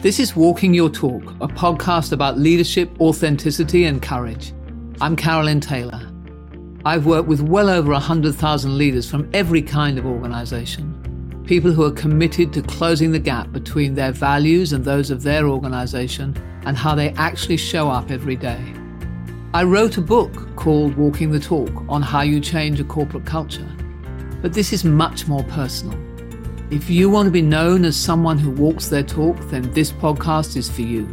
This is Walking Your Talk, a podcast about leadership, authenticity, and courage. I'm Carolyn Taylor. I've worked with well over 100,000 leaders from every kind of organization. People who are committed to closing the gap between their values and those of their organization and how they actually show up every day. I wrote a book called Walking the Talk on how you change a corporate culture. But this is much more personal. If you want to be known as someone who walks their talk, then this podcast is for you.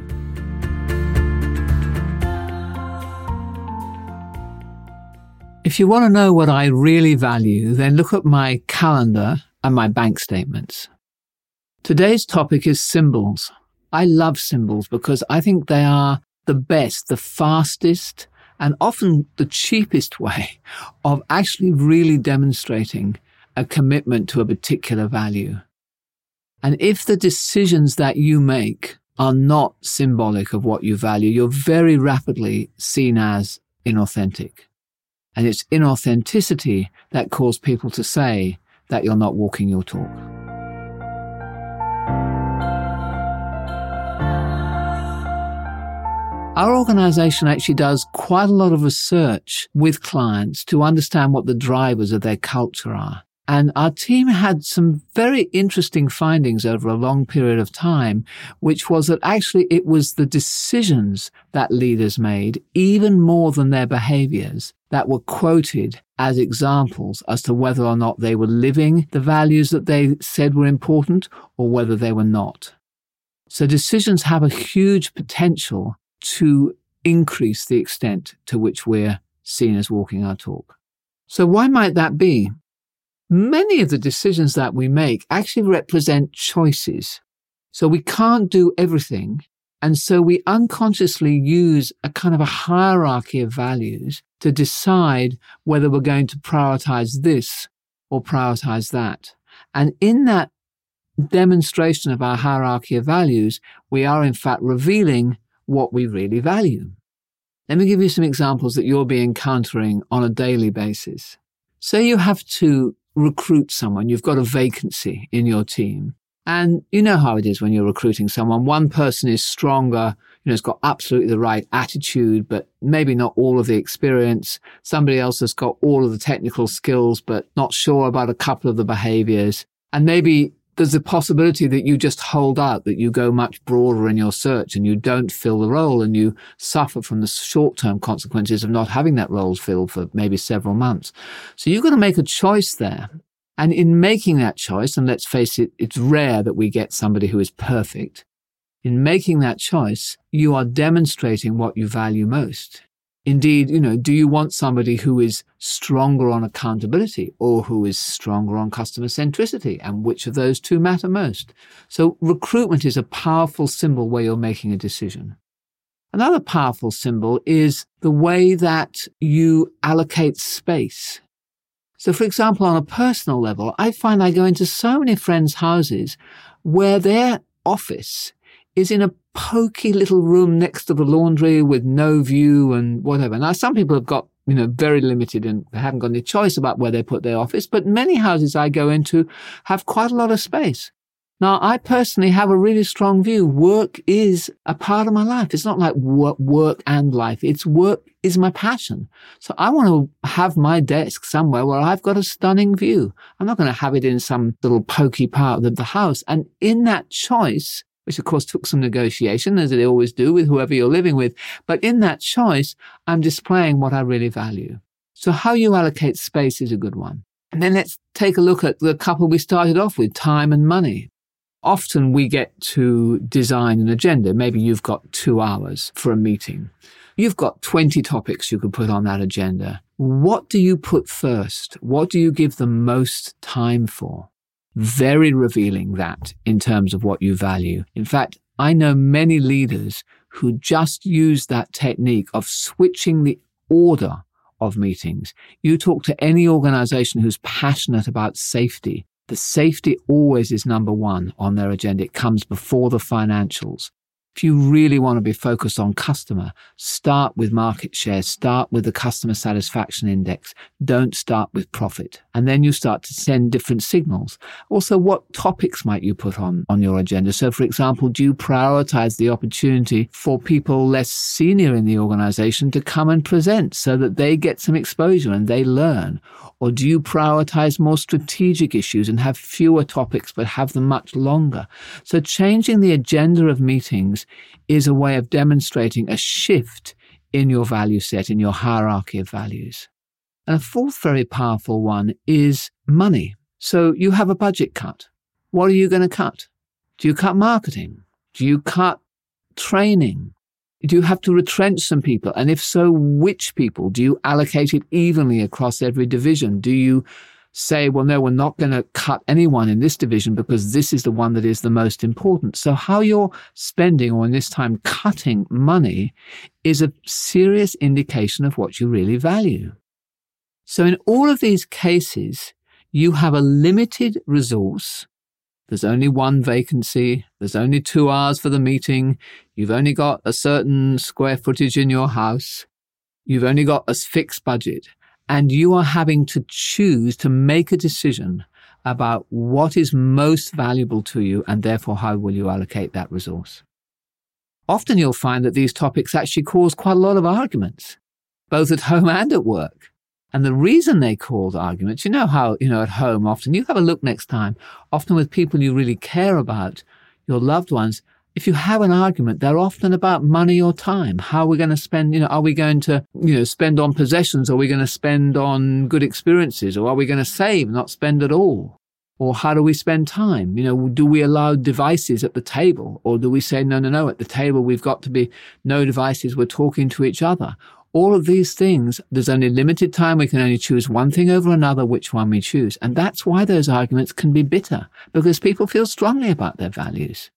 If you want to know what I really value, then look at my calendar and my bank statements. Today's topic is symbols. I love symbols because I think they are the best, the fastest, and often the cheapest way of actually really demonstrating a commitment to a particular value. And if the decisions that you make are not symbolic of what you value, you're very rapidly seen as inauthentic. And it's inauthenticity that causes people to say that you're not walking your talk. Our organization actually does quite a lot of research with clients to understand what the drivers of their culture are. And our team had some very interesting findings over a long period of time, which was that actually it was the decisions that leaders made, even more than their behaviors, that were quoted as examples as to whether or not they were living the values that they said were important or whether they were not. So decisions have a huge potential to increase the extent to which we're seen as walking our talk. So why might that be? Many of the decisions that we make actually represent choices. So we can't do everything. And so we unconsciously use a kind of a hierarchy of values to decide whether we're going to prioritize this or prioritize that. And in that demonstration of our hierarchy of values, we are in fact revealing what we really value. Let me give you some examples that you'll be encountering on a daily basis. Say you have to recruit someone, you've got a vacancy in your team. And you know how it is when you're recruiting someone. One person is stronger, you know, has got absolutely the right attitude, but maybe not all of the experience. Somebody else has got all of the technical skills, but not sure about a couple of the behaviors. And maybe there's a possibility that you just hold out, that you go much broader in your search and you don't fill the role and you suffer from the short term consequences of not having that role filled for maybe several months. So you've got to make a choice there. And in making that choice, and let's face it, it's rare that we get somebody who is perfect. In making that choice, you are demonstrating what you value most. Indeed, you know, do you want somebody who is stronger on accountability or who is stronger on customer centricity? And which of those two matter most? So recruitment is a powerful symbol where you're making a decision. Another powerful symbol is the way that you allocate space. So, for example, on a personal level, I find I go into so many friends' houses where their office is in a pokey little room next to the laundry with no view and whatever. Now, some people have got, you know, very limited and they haven't got any choice about where they put their office, but many houses I go into have quite a lot of space. Now, I personally have a really strong view. Work is a part of my life. It's not like work, work and life. It's work is my passion. So I want to have my desk somewhere where I've got a stunning view. I'm not going to have it in some little pokey part of the house. And in that choice, which of course took some negotiation, as they always do with whoever you're living with. But in that choice, I'm displaying what I really value. So how you allocate space is a good one. And then let's take a look at the couple we started off with, time and money. Often we get to design an agenda. Maybe you've got two hours for a meeting. You've got 20 topics you could put on that agenda. What do you put first? What do you give the most time for? Very revealing that in terms of what you value. In fact, I know many leaders who just use that technique of switching the order of meetings. You talk to any organization who's passionate about safety. The safety always is number one on their agenda. It comes before the financials. If you really want to be focused on customer, start with market share, start with the customer satisfaction index. Don't start with profit. And then you start to send different signals. Also, what topics might you put on, on your agenda? So, for example, do you prioritize the opportunity for people less senior in the organization to come and present so that they get some exposure and they learn? Or do you prioritize more strategic issues and have fewer topics but have them much longer? So, changing the agenda of meetings is a way of demonstrating a shift in your value set, in your hierarchy of values. And a fourth very powerful one is money. So you have a budget cut. What are you going to cut? Do you cut marketing? Do you cut training? Do you have to retrench some people? And if so, which people? Do you allocate it evenly across every division? Do you say, well, no, we're not going to cut anyone in this division because this is the one that is the most important. So how you're spending or in this time cutting money is a serious indication of what you really value. So in all of these cases, you have a limited resource. There's only one vacancy. There's only two hours for the meeting. You've only got a certain square footage in your house. You've only got a fixed budget and you are having to choose to make a decision about what is most valuable to you and therefore how will you allocate that resource. Often you'll find that these topics actually cause quite a lot of arguments, both at home and at work. And the reason they cause arguments, you know how, you know, at home often, you have a look next time, often with people you really care about, your loved ones, if you have an argument, they're often about money or time. How are we going to spend, you know, are we going to, you know, spend on possessions? Are we going to spend on good experiences? Or are we going to save, not spend at all? Or how do we spend time? You know, do we allow devices at the table? Or do we say, no, no, no, at the table we've got to be no devices, we're talking to each other? All of these things, there's only limited time. We can only choose one thing over another, which one we choose. And that's why those arguments can be bitter because people feel strongly about their values.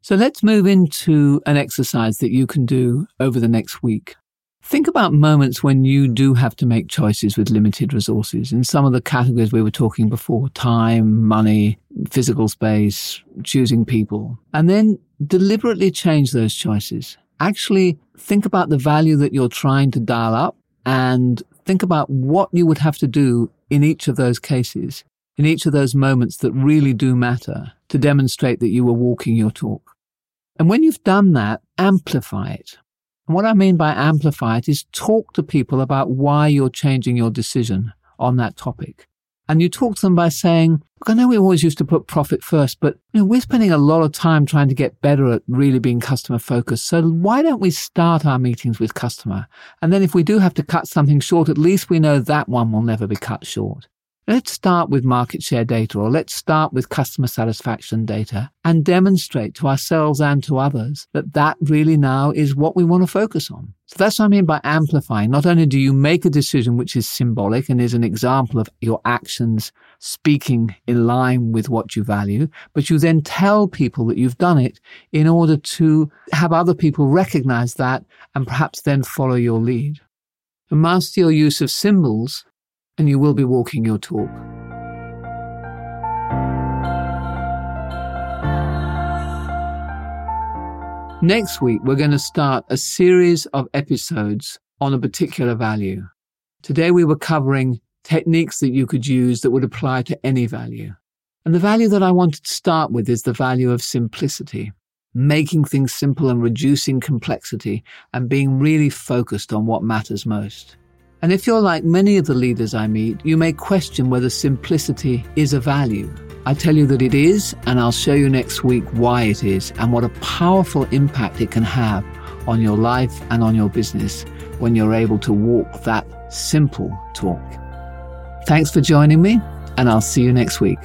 So let's move into an exercise that you can do over the next week. Think about moments when you do have to make choices with limited resources in some of the categories we were talking before time, money, physical space, choosing people, and then deliberately change those choices. Actually think about the value that you're trying to dial up and think about what you would have to do in each of those cases, in each of those moments that really do matter to demonstrate that you were walking your talk. And when you've done that, amplify it. And what I mean by amplify it is talk to people about why you're changing your decision on that topic. And you talk to them by saying, look, I know we always used to put profit first, but you know, we're spending a lot of time trying to get better at really being customer focused. So why don't we start our meetings with customer? And then if we do have to cut something short, at least we know that one will never be cut short. Let's start with market share data or let's start with customer satisfaction data and demonstrate to ourselves and to others that that really now is what we want to focus on. So that's what I mean by amplifying. Not only do you make a decision which is symbolic and is an example of your actions speaking in line with what you value, but you then tell people that you've done it in order to have other people recognize that and perhaps then follow your lead. master your use of symbols and you will be walking your talk. Next week, we're going to start a series of episodes on a particular value. Today, we were covering techniques that you could use that would apply to any value. And the value that I wanted to start with is the value of simplicity, making things simple and reducing complexity and being really focused on what matters most. And if you're like many of the leaders I meet, you may question whether simplicity is a value. I tell you that it is, and I'll show you next week why it is and what a powerful impact it can have on your life and on your business when you're able to walk that simple talk. Thanks for joining me, and I'll see you next week.